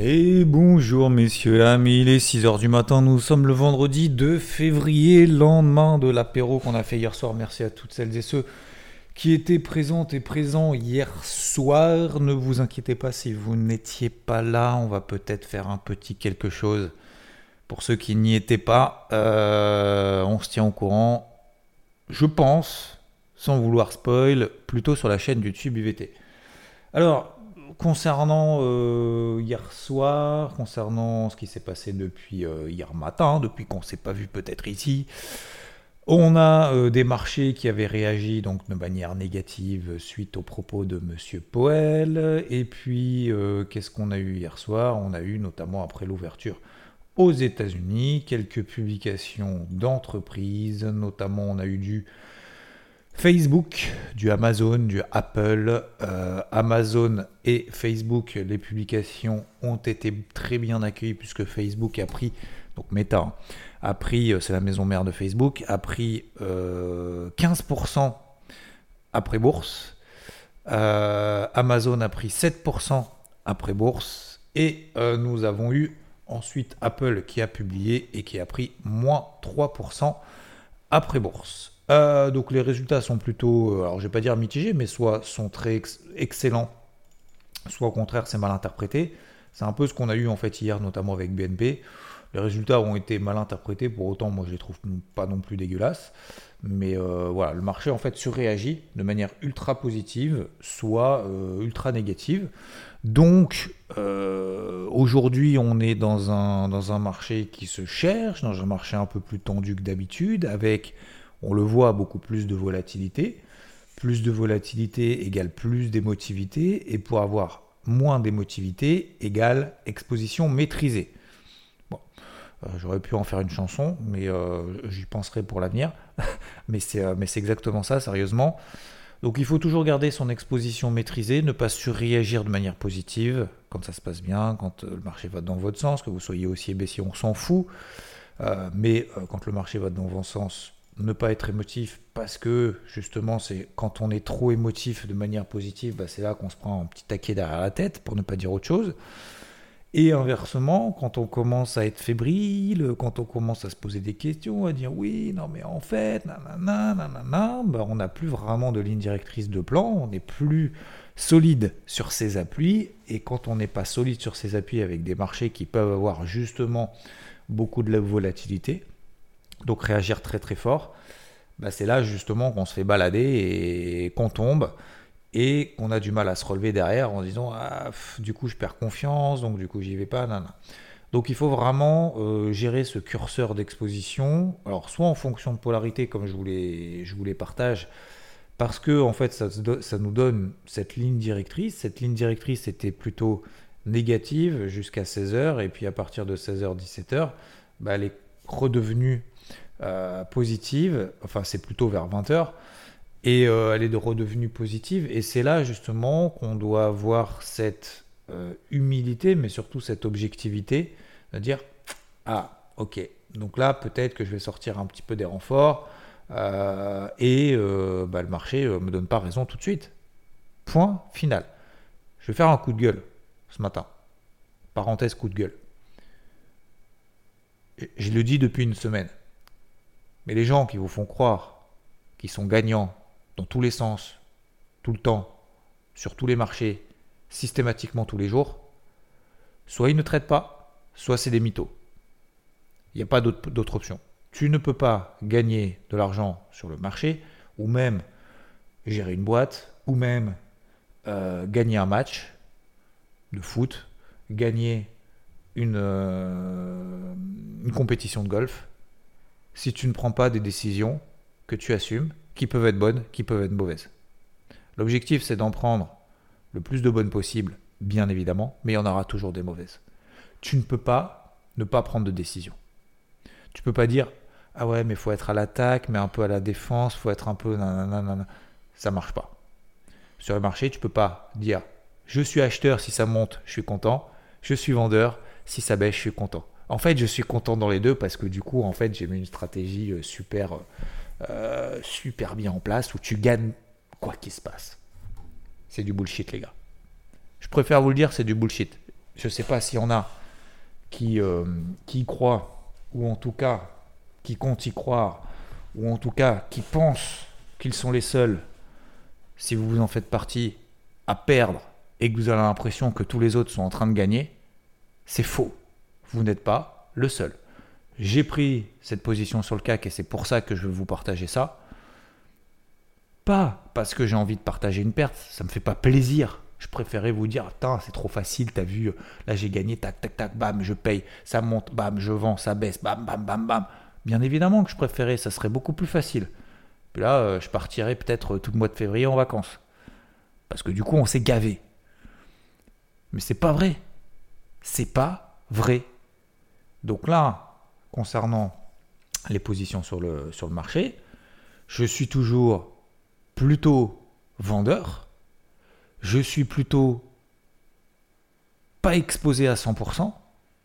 Et bonjour messieurs, dames, il est 6h du matin, nous sommes le vendredi 2 février, lendemain de l'apéro qu'on a fait hier soir. Merci à toutes celles et ceux qui étaient présentes et présents hier soir. Ne vous inquiétez pas si vous n'étiez pas là, on va peut-être faire un petit quelque chose. Pour ceux qui n'y étaient pas, euh, on se tient au courant, je pense, sans vouloir spoil, plutôt sur la chaîne YouTube UVT. Alors, concernant euh, hier soir, concernant ce qui s'est passé depuis euh, hier matin, depuis qu'on ne s'est pas vu peut-être ici, on a euh, des marchés qui avaient réagi donc de manière négative suite aux propos de Monsieur Poel. Et puis, qu'est-ce qu'on a eu hier soir? On a eu notamment après l'ouverture aux États-Unis quelques publications d'entreprises, notamment on a eu du Facebook, du Amazon, du Apple. Euh, Amazon et Facebook, les publications ont été très bien accueillies puisque Facebook a pris, donc Meta, hein, a pris, euh, c'est la maison mère de Facebook, a pris 15% euh, après bourse. Amazon a pris 7% après bourse. Et nous avons eu ensuite Apple qui a publié et qui a pris moins 3% après bourse. Euh, donc les résultats sont plutôt, euh, alors je vais pas dire mitigés, mais soit sont très excellents, soit au contraire c'est mal interprété. C'est un peu ce qu'on a eu en fait hier, notamment avec BNP. Les résultats ont été mal interprétés, pour autant moi je les trouve pas non plus dégueulasses. Mais euh, voilà, le marché en fait surréagit de manière ultra positive, soit ultra négative. Donc aujourd'hui on est dans un, dans un marché qui se cherche, dans un marché un peu plus tendu que d'habitude, avec on le voit, beaucoup plus de volatilité. Plus de volatilité égale plus d'émotivité, et pour avoir moins d'émotivité égale exposition maîtrisée. Bon, euh, j'aurais pu en faire une chanson, mais euh, j'y penserai pour l'avenir. mais c'est euh, exactement ça, sérieusement. Donc il faut toujours garder son exposition maîtrisée, ne pas surréagir de manière positive quand ça se passe bien, quand le marché va dans votre sens, que vous soyez haussier, baissier, on s'en fout. mais quand le marché va dans votre sens, ne pas être émotif parce que justement c'est quand on est trop émotif de manière positive, bah, c'est là qu'on se prend un petit taquet derrière la tête pour ne pas dire autre chose. Et inversement, quand on commence à être fébrile, quand on commence à se poser des questions, à dire oui, non mais en fait, nanana, nanana, bah, on n'a plus vraiment de ligne directrice de plan, on n'est plus solide sur ses appuis. Et quand on n'est pas solide sur ses appuis avec des marchés qui peuvent avoir justement beaucoup de la volatilité, donc réagir très très fort, bah, c'est là justement qu'on se fait balader et qu'on tombe et qu'on a du mal à se relever derrière en disant ah, du coup je perds confiance, donc du coup j'y vais pas. Donc il faut vraiment euh, gérer ce curseur d'exposition, alors soit en fonction de polarité comme je vous les, je vous partage, parce que en fait ça, ça, nous donne cette ligne directrice. Cette ligne directrice était plutôt négative jusqu'à 16h et puis à partir de 16h, 17h, bah, elle est redevenue euh, positive, enfin c'est plutôt vers 20h, et euh, elle est de redevenue positive, et c'est là justement qu'on doit avoir cette euh, humilité, mais surtout cette objectivité, de dire, ah ok, donc là peut-être que je vais sortir un petit peu des renforts, et bah, le marché me donne pas raison tout de suite. Point final. Je vais faire un coup de gueule ce matin. Parenthèse coup de gueule. Je le dis depuis une semaine. Mais les gens qui vous font croire qu'ils sont gagnants dans tous les sens, tout le temps, sur tous les marchés, systématiquement tous les jours, soit ils ne traitent pas, soit c'est des mythos. Il n'y a pas d'autre option. Tu ne peux pas gagner de l'argent sur le marché, ou même gérer une boîte, ou même euh, gagner un match de foot, gagner une, euh, une compétition de golf, si tu ne prends pas des décisions que tu assumes, qui peuvent être bonnes, qui peuvent être mauvaises. L'objectif, c'est d'en prendre le plus de bonnes possibles, bien évidemment, mais il y en aura toujours des mauvaises. Tu ne peux pas ne pas prendre de décision. Tu peux pas dire ah ouais mais faut être à l'attaque, mais un peu à la défense, faut être un peu nanana. Ça marche pas. Sur le marché, tu peux pas dire je suis acheteur si ça monte, je suis content. Je suis vendeur si ça baisse, je suis content. En fait, je suis content dans les deux parce que du coup, en fait, j'ai mis une stratégie euh, super, euh, super bien en place où tu gagnes quoi qu'il se passe. C'est du bullshit, les gars. Je préfère vous le dire, c'est du bullshit. Je ne sais pas s'il y a qui, euh, qui y croient, ou en tout cas qui comptent y croire, ou en tout cas qui pensent qu'ils sont les seuls, si vous vous en faites partie, à perdre et que vous avez l'impression que tous les autres sont en train de gagner, c'est faux. Vous n'êtes pas le seul. J'ai pris cette position sur le CAC et c'est pour ça que je veux vous partager ça. Pas parce que j'ai envie de partager une perte, ça me fait pas plaisir. Je préférais vous dire, attends, c'est trop facile, t'as vu, là j'ai gagné, tac, tac, tac, bam, je paye, ça monte, bam, je vends, ça baisse, bam, bam, bam, bam. Bien évidemment que je préférais, ça serait beaucoup plus facile. Puis là, euh, je partirais peut-être tout le mois de février en vacances. Parce que du coup, on s'est gavé. Mais c'est pas vrai. C'est pas vrai. Donc là, concernant les positions sur le, sur marché, je suis toujours plutôt vendeur. Je suis plutôt pas exposé à 100%.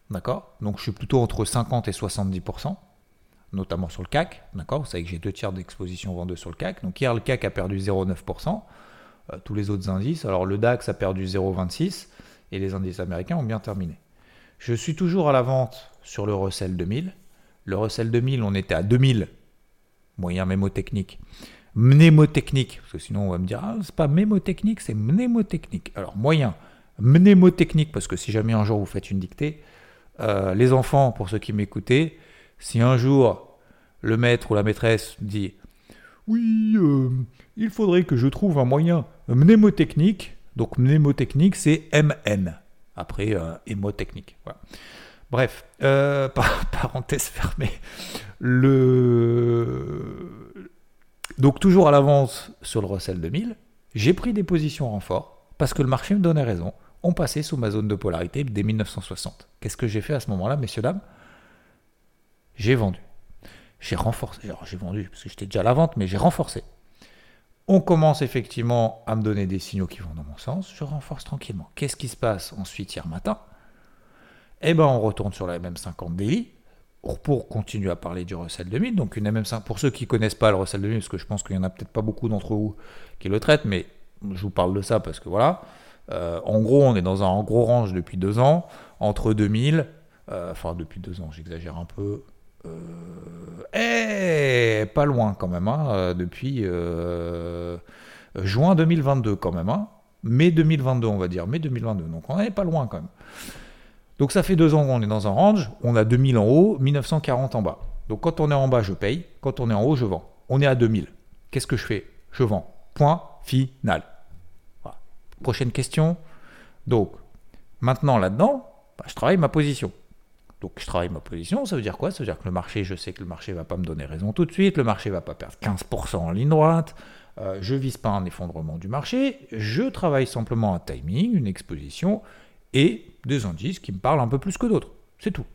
D'accord? Donc je suis plutôt entre 50 et 70%, notamment sur le CAC. D'accord? Vous savez que j'ai deux tiers d'exposition vendeuse sur le CAC. Donc hier, le CAC a perdu 0,9%. Euh, tous les autres indices. Alors le DAX a perdu 0,26% et les indices américains ont bien terminé. Je suis toujours à la vente sur le Russell 2000. Le Russell 2000, on était à 2000, moyen mémotechnique. Mnémotechnique, parce que sinon on va me dire, ah, c'est pas mémotechnique, c'est mnémotechnique. Alors moyen, mnémotechnique, parce que si jamais un jour vous faites une dictée, euh, les enfants, pour ceux qui m'écoutaient, si un jour le maître ou la maîtresse dit, oui, euh, il faudrait que je trouve un moyen mnémotechnique, donc mnémotechnique, c'est MN. Après, euh, hémotechnique. Bref, euh, parenthèse fermée. Le... Donc toujours à l'avance sur le Russell 2000, j'ai pris des positions renfort parce que le marché me donnait raison. On passait sous ma zone de polarité dès 1960. Qu'est-ce que j'ai fait à ce moment-là, messieurs, dames? J'ai vendu. J'ai renforcé. Alors j'ai vendu parce que j'étais déjà à la vente, mais j'ai renforcé. On commence effectivement à me donner des signaux qui vont dans mon sens. Je renforce tranquillement. Qu'est-ce qui se passe ensuite hier matin? Eh bien, on retourne sur la MM50 daily pour continuer à parler du Russell 2000. Donc, une MM5, pour ceux qui ne connaissent pas le Russell 2000, parce que je pense qu'il n'y en a peut-être pas beaucoup d'entre vous qui le traitent, mais je vous parle de ça parce que voilà. Euh, en gros, on est dans un gros range depuis deux ans, entre 2000, euh, enfin depuis deux ans, j'exagère un peu, eh, pas loin quand même, hein, euh, depuis euh, juin 2022 quand même, hein, mai 2022 on va dire, mai 2022, donc on n'est pas loin quand même. Donc ça fait deux ans qu'on est dans un range, on a 2000 en haut, 1940 en bas. Donc quand on est en bas, je paye, quand on est en haut, je vends. On est à 2000. Qu'est-ce que je fais? Je vends. Point final. Prochaine question. Donc maintenant là-dedans, bah, je travaille ma position. Donc je travaille ma position, ça veut dire quoi? Ça veut dire que le marché, je sais que le marché ne va pas me donner raison tout de suite, le marché ne va pas perdre 15% en ligne droite, euh, je ne vise pas un effondrement du marché, je travaille simplement un timing, une exposition et des indices qui me parlent un peu plus que d'autres. C'est tout.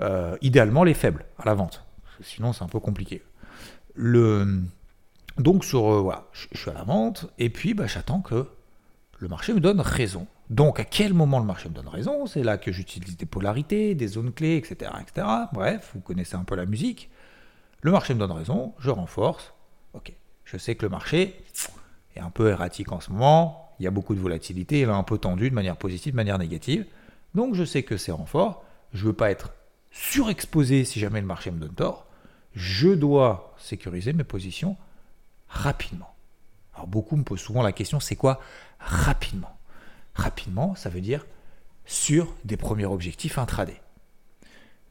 Euh, idéalement les faibles à la vente, sinon c'est un peu compliqué. Le... Donc sur euh, voilà, je suis à la vente et puis bah, j'attends que le marché me donne raison. Donc à quel moment le marché me donne raison? C'est là que j'utilise des polarités, des zones clés, etc., etc. Bref, vous connaissez un peu la musique. Le marché me donne raison, je renforce. Ok, je sais que le marché est un peu erratique en ce moment. Il y a beaucoup de volatilité, il est un peu tendu de manière positive, de manière négative. Donc je sais que c'est renfort. Je ne veux pas être surexposé si jamais le marché me donne tort. Je dois sécuriser mes positions rapidement. Beaucoup me posent souvent la question, c'est quoi rapidement? Rapidement, ça veut dire sur des premiers objectifs intraday.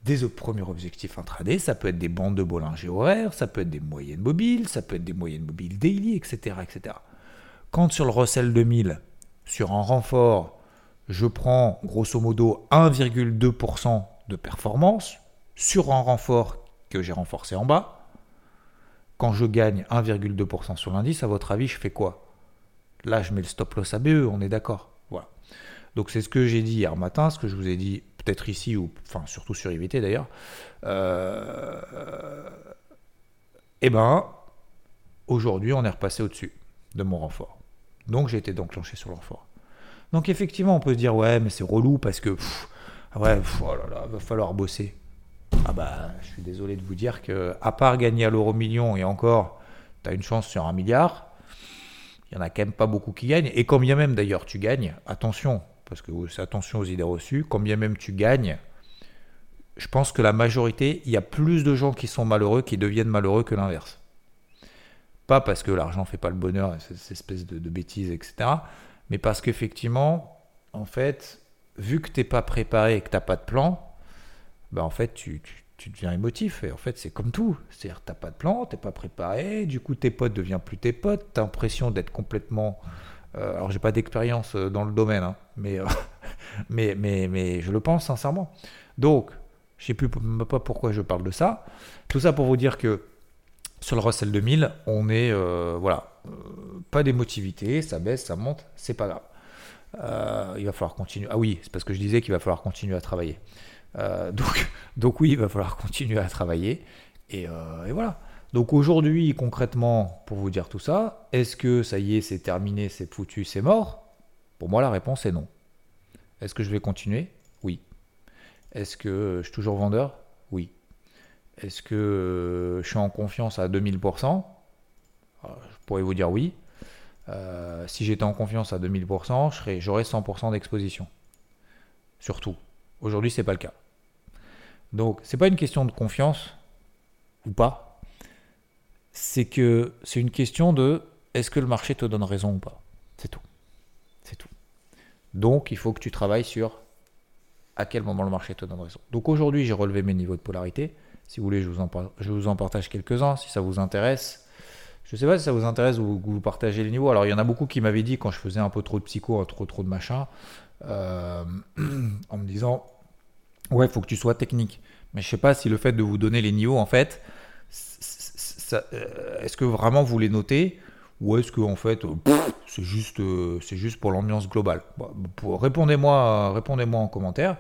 Des premiers objectifs intraday, ça peut être des bandes de Bollinger horaires, ça peut être des moyennes mobiles, ça peut être des moyennes mobiles daily, etc. etc. Quand sur le Russell 2000, sur un renfort, je prends grosso modo 1,2% de performance sur un renfort que j'ai renforcé en bas, quand je gagne 1,2% sur l'indice, à votre avis, je fais quoi? Là, je mets le stop loss ABE, on est d'accord. Voilà. Donc c'est ce que j'ai dit hier matin, ce que je vous ai dit peut-être ici, ou enfin surtout sur IVT d'ailleurs. Euh, eh ben, aujourd'hui, on est repassé au-dessus de mon renfort. Donc j'ai été déclenché sur le renfort. Donc effectivement, on peut se dire, ouais, mais c'est relou parce que, ouais, oh là là, va falloir bosser. Ah bah, je suis désolé de vous dire que, à part gagner à l'euro million, et encore, tu as une chance sur un milliard, il n'y en a quand même pas beaucoup qui gagnent. Et quand bien même d'ailleurs tu gagnes, attention, parce que c'est attention aux idées reçues, quand bien même tu gagnes, je pense que la majorité, il y a plus de gens qui sont malheureux qui deviennent malheureux que l'inverse. Pas parce que l'argent ne fait pas le bonheur, cette espèce de, de bêtises, etc. Mais parce qu'effectivement, en fait, vu que tu n'es pas préparé et que tu n'as pas de plan, bah en fait, tu, deviens émotif. Et en fait, c'est comme tout. C'est-à-dire, tu n'as pas de plan, tu n'es pas préparé, du coup, tes potes deviennent plus tes potes, tu as l'impression d'être complètement. Euh, alors, j'ai pas d'expérience euh, dans le domaine, hein, mais, euh, mais, mais, mais je le pense sincèrement. Donc, je ne sais plus pas pourquoi je parle de ça. Tout ça pour vous dire que sur le Russell 2000, on est euh, voilà, pas d'émotivité, ça baisse, ça monte, c'est pas grave. Il va falloir continuer. Ah oui, c'est parce que je disais qu'il va falloir continuer à travailler. Donc, donc oui, il va falloir continuer à travailler. Et, et voilà. Donc aujourd'hui, concrètement, pour vous dire tout ça, est-ce que ça y est, c'est terminé, c'est foutu, c'est mort? Pour moi, la réponse est non. Est-ce que je vais continuer? Oui. Est-ce que je suis toujours vendeur? Oui. Est-ce que euh, je suis en confiance à 2000% Je pourrais vous dire oui. Euh, si j'étais en confiance à 2000%, j'aurais 100% d'exposition. Surtout. Aujourd'hui, ce n'est pas le cas. Donc, ce n'est pas une question de confiance ou pas. C'est que c'est une question de est-ce que le marché te donne raison ou pas? C'est tout. C'est tout. Donc, il faut que tu travailles sur à quel moment le marché te donne raison. Donc aujourd'hui, j'ai relevé mes niveaux de polarité. Si vous voulez, je vous en, je vous en partage quelques-uns si ça vous intéresse. Je ne sais pas si ça vous intéresse ou que vous partagez les niveaux. Alors, il y en a beaucoup qui m'avaient dit quand je faisais un peu trop de psycho, trop trop de machin, euh, en me disant Ouais, il faut que tu sois technique. Mais je sais pas si le fait de vous donner les niveaux, en fait, euh, est-ce que vraiment vous les notez ou est-ce que en fait c'est juste euh, c'est juste pour l'ambiance globale? Répondez-moi répondez-moi en commentaire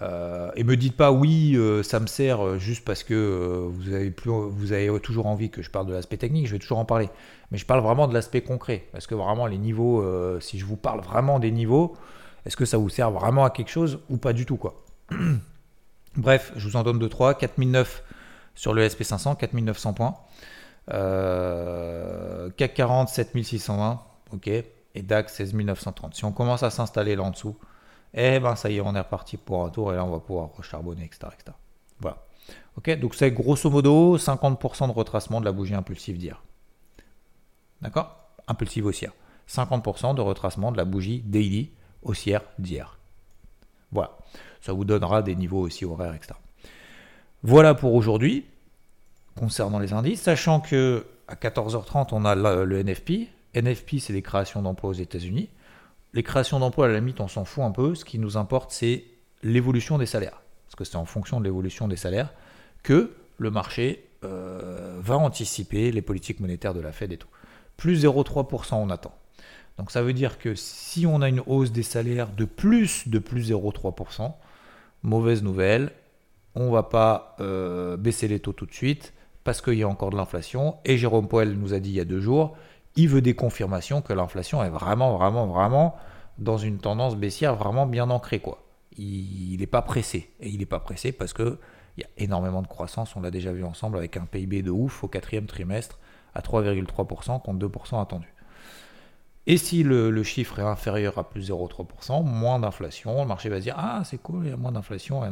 euh, et me dites pas oui, euh, ça me sert euh, juste parce que vous, avez toujours envie que je parle de l'aspect technique, je vais toujours en parler. Mais je parle vraiment de l'aspect concret. Parce que vraiment, les niveaux, si je vous parle vraiment des niveaux, est-ce que ça vous sert vraiment à quelque chose ou pas du tout quoi? Bref, je vous en donne 2-3. 4009 sur le SP500, 4900 points. CAC 40, 7620. Ok. Et DAX, 16930. Si on commence à s'installer là en dessous, eh ben ça y est, on est reparti pour un tour et là on va pouvoir recharbonner, etc. etc. Voilà. Ok, donc c'est grosso modo 50% de retracement de la bougie impulsive d'hier. D'accord? Impulsive haussière. 50% de retracement de la bougie daily haussière d'hier. Voilà. Ça vous donnera des niveaux aussi horaires, etc. Voilà pour aujourd'hui concernant les indices, sachant que à 14h30 on a le NFP. NFP c'est les créations d'emplois aux États-Unis les créations d'emplois, à la limite, on s'en fout un peu. Ce qui nous importe, c'est l'évolution des salaires. Parce que c'est en fonction de l'évolution des salaires que le marché euh, va anticiper les politiques monétaires de la Fed et tout. Plus 0,3% on attend. Donc ça veut dire que si on a une hausse des salaires de plus de plus 0,3%, mauvaise nouvelle, on va pas euh, baisser les taux tout de suite parce qu'il y a encore de l'inflation. Et Jérôme Powell nous a dit il y a deux jours, il veut des confirmations que l'inflation est vraiment, vraiment, vraiment dans une tendance baissière vraiment bien ancrée. Il n'est pas pressé. Et il n'est pas pressé parce qu'il y a énormément de croissance. On l'a déjà vu ensemble avec un PIB de ouf au quatrième trimestre à 3,3% contre 2% attendu. Et si le, chiffre est inférieur à plus 0,3%, moins d'inflation, le marché va se dire Ah, c'est cool, il y a moins d'inflation, et,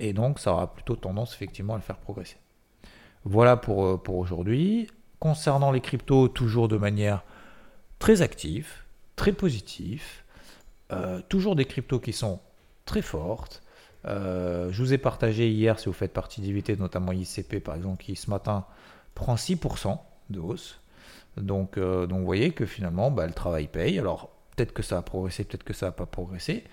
et donc ça aura plutôt tendance effectivement à le faire progresser. Voilà pour, euh, pour aujourd'hui concernant les cryptos, toujours de manière très active, très positive. Euh, toujours des cryptos qui sont très fortes. Euh, je vous ai partagé hier, si vous faites partie d'IVT, notamment ICP par exemple, qui ce matin prend 6% de hausse. Donc, euh, donc vous voyez que finalement, bah, le travail paye. Alors peut-être que ça a progressé, peut-être que ça n'a pas progressé.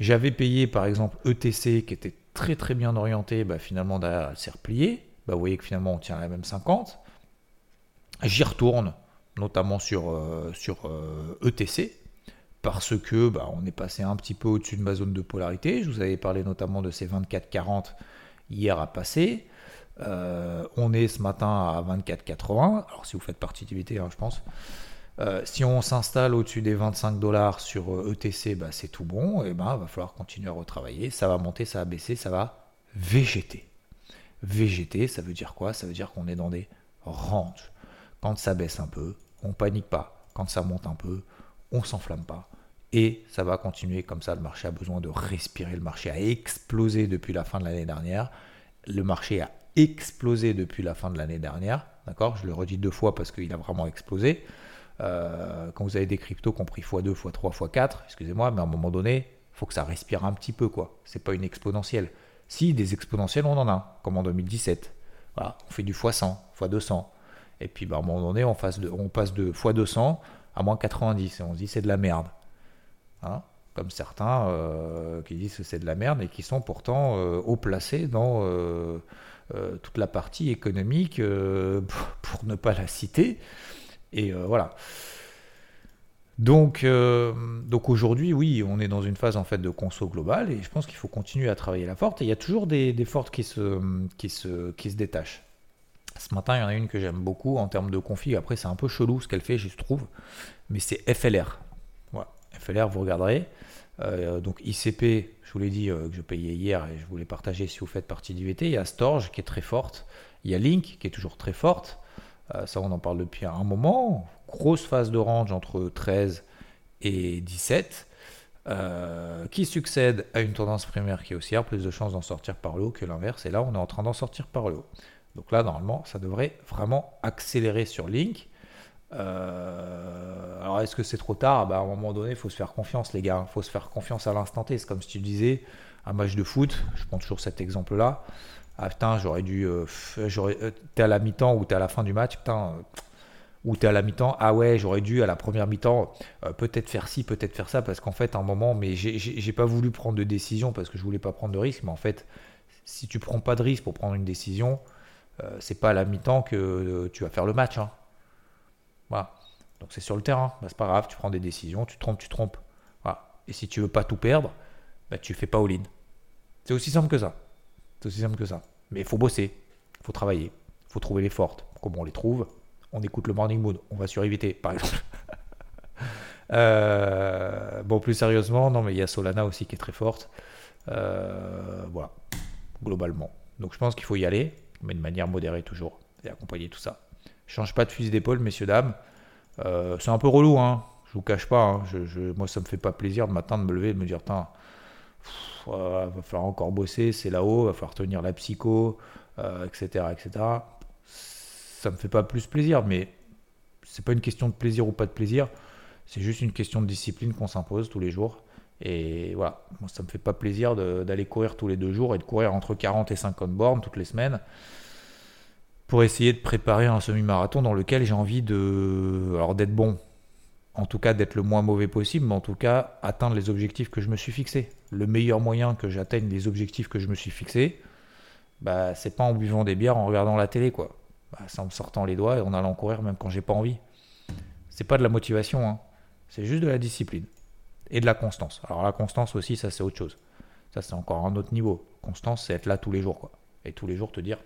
J'avais payé par exemple ETC qui était très très bien orienté, bah, finalement derrière elle s'est repliée. Bah, vous voyez que finalement on tient la même 50. J'y retourne. notamment sur, ETC, parce que bah, on est passé un petit peu au-dessus de ma zone de polarité. Je vous avais parlé notamment de ces 24-40 hier à passer. On est ce matin à 24,80. Alors si vous faites partie du hein, je pense. Euh, si on s'installe au-dessus des 25 dollars sur ETC, euh, e bah, c'est tout bon. Et ben, va falloir continuer à retravailler. Ça va monter, ça va baisser, ça va végéter. Végéter, ça veut dire quoi? Ça veut dire qu'on est dans des ranges. Quand ça baisse un peu, on panique pas. Quand ça monte un peu, on s'enflamme pas. Et ça va continuer comme ça. Le marché a besoin de respirer. Le marché a explosé depuis la fin de l'année dernière. Le marché a explosé depuis la fin de l'année dernière. D'accord? Je le redis deux fois parce qu'il a vraiment explosé. Euh, quand vous avez des cryptos qui ont pris x2, x3, x4, excusez-moi, mais à un moment donné, faut que ça respire un petit peu, quoi. C'est pas une exponentielle. Si, des exponentielles, on en a, comme en 2017. Voilà, on fait du x100, x200. Et puis, bah, à un moment donné, on, passe de, on passe de x200 à moins 90. Et on se dit, c'est de la merde. Hein? Comme certains euh, qui disent que c'est de la merde et qui sont pourtant euh, haut placés dans toute la partie économique, pour ne pas la citer. Et euh, voilà. Donc, euh, donc aujourd'hui, oui, on est dans une phase en fait de conso globale et je pense qu'il faut continuer à travailler la forte. Et il y a toujours des, des fortes qui se, qui, se, qui se détachent. Ce matin, il y en a une que j'aime beaucoup en termes de config. Après, c'est un peu chelou ce qu'elle fait, je trouve. Mais c'est FLR. Voilà. FLR, vous regarderez. Euh, donc ICP, je vous l'ai dit que je payais hier et je voulais partager si vous faites partie du VT. Il y a Storge qui est très forte. Il y a Link qui est toujours très forte. Euh, ça, on en parle depuis un moment. Grosse phase de range entre 13 et 17. Euh, qui succède à une tendance primaire qui est haussière, plus de chances d'en sortir par le haut que l'inverse. Et là, on est en train d'en sortir par le haut. Donc là, normalement, ça devrait vraiment accélérer sur Link. Euh, alors, est-ce que c'est trop tard? Bah, À un moment donné, il faut se faire confiance, les gars. Il faut se faire confiance à l'instant T. C'est comme si tu disais un match de foot. Je prends toujours cet exemple-là. Ah putain, j'aurais dû. Euh, euh, t'es à la mi-temps ou t'es à la fin du match, putain. Euh, ou t'es à la mi-temps, ah ouais, j'aurais dû à la première mi-temps peut-être faire ci, peut-être faire ça, parce qu'en fait, à un moment, mais j'ai, pas voulu prendre de décision parce que je voulais pas prendre de risque, mais en fait, si tu prends pas de risque pour prendre une décision, c'est pas à la mi-temps que tu vas faire le match. Hein. Voilà. Donc c'est sur le terrain, bah, c'est pas grave, tu prends des décisions, tu trompes, tu trompes. Et si tu veux pas tout perdre, bah, tu fais pas all-in. C'est aussi simple que ça. C'est aussi simple que ça. Mais il faut bosser, il faut travailler, il faut trouver les fortes. Comment on les trouve? On écoute le morning mood, on va sur par exemple. Euh, bon, plus sérieusement, non, mais il y a Solana aussi qui est très forte. Euh, voilà, globalement. Donc je pense qu'il faut y aller, mais de manière modérée toujours, et accompagner tout ça. Change pas de fusil d'épaule, messieurs, dames. Euh, c'est un peu relou, hein. Je vous cache pas. Hein. Moi, ça me fait pas plaisir de matin de me lever et de me dire, il va falloir encore bosser, c'est là-haut, va falloir tenir la psycho, etc., euh, etc. Ça me fait pas plus plaisir, mais c'est pas une question de plaisir ou pas de plaisir, c'est juste une question de discipline qu'on s'impose tous les jours. Et voilà, moi ça me fait pas plaisir d'aller courir tous les deux jours et de courir entre 40 et 50 bornes toutes les semaines pour essayer de préparer un semi-marathon dans lequel j'ai envie de alors d'être bon en tout cas d'être le moins mauvais possible, mais en tout cas atteindre les objectifs que je me suis fixés. Le meilleur moyen que j'atteigne les objectifs que je me suis fixés, bah, c'est pas en buvant des bières, en regardant la télé, quoi. Bah, c'est en me sortant les doigts et en allant courir même quand j'ai pas envie. C'est pas de la motivation, hein. c'est juste de la discipline et de la constance. Alors la constance aussi, ça c'est autre chose. Ça c'est encore un autre niveau. Constance, c'est être là tous les jours, quoi. Et tous les jours te dire,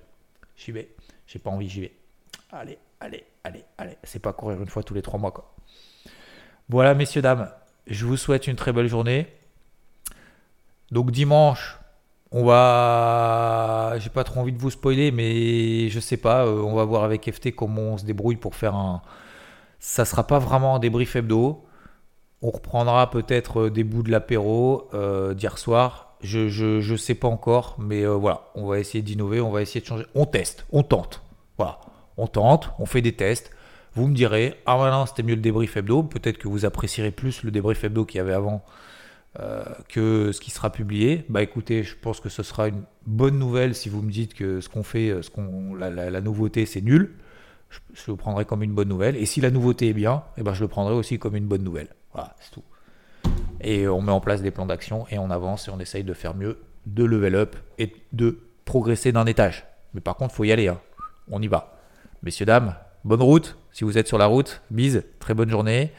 j'y vais, j'ai pas envie, j'y vais. Allez, allez, allez, allez. C'est pas courir une fois tous les trois mois, quoi. Voilà, messieurs, dames, je vous souhaite une très belle journée. Donc dimanche, on va. J'ai pas trop envie de vous spoiler, mais je sais pas. Euh, on va voir avec FT comment on se débrouille pour faire un. Ça sera pas vraiment un débrief hebdo. On reprendra peut-être euh, des bouts de l'apéro euh, d'hier soir. Je, je, sais pas encore, mais voilà. On va essayer d'innover, on va essayer de changer. On teste, on tente. Voilà. On tente, on fait des tests. Vous me direz, ah voilà, c'était mieux le débrief hebdo. Peut-être que vous apprécierez plus le débrief hebdo qu'il y avait avant euh, que ce qui sera publié. Bah écoutez, je pense que ce sera une bonne nouvelle si vous me dites que ce qu'on fait, euh, ce qu'on, la, nouveauté, c'est nul. Je, le prendrai comme une bonne nouvelle. Et si la nouveauté est bien, eh ben, je le prendrai aussi comme une bonne nouvelle. Voilà, c'est tout. Et on met en place des plans d'action et on avance et on essaye de faire mieux, de level up et de progresser d'un étage. Mais par contre, faut y aller. Hein. On y va. Messieurs, dames, bonne route si vous êtes sur la route. Bise, très bonne journée.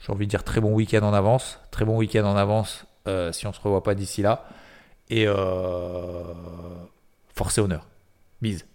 J'ai envie de dire très bon week-end en avance. Très bon week-end en avance si on ne se revoit pas d'ici là. Et force et honneur. Bise.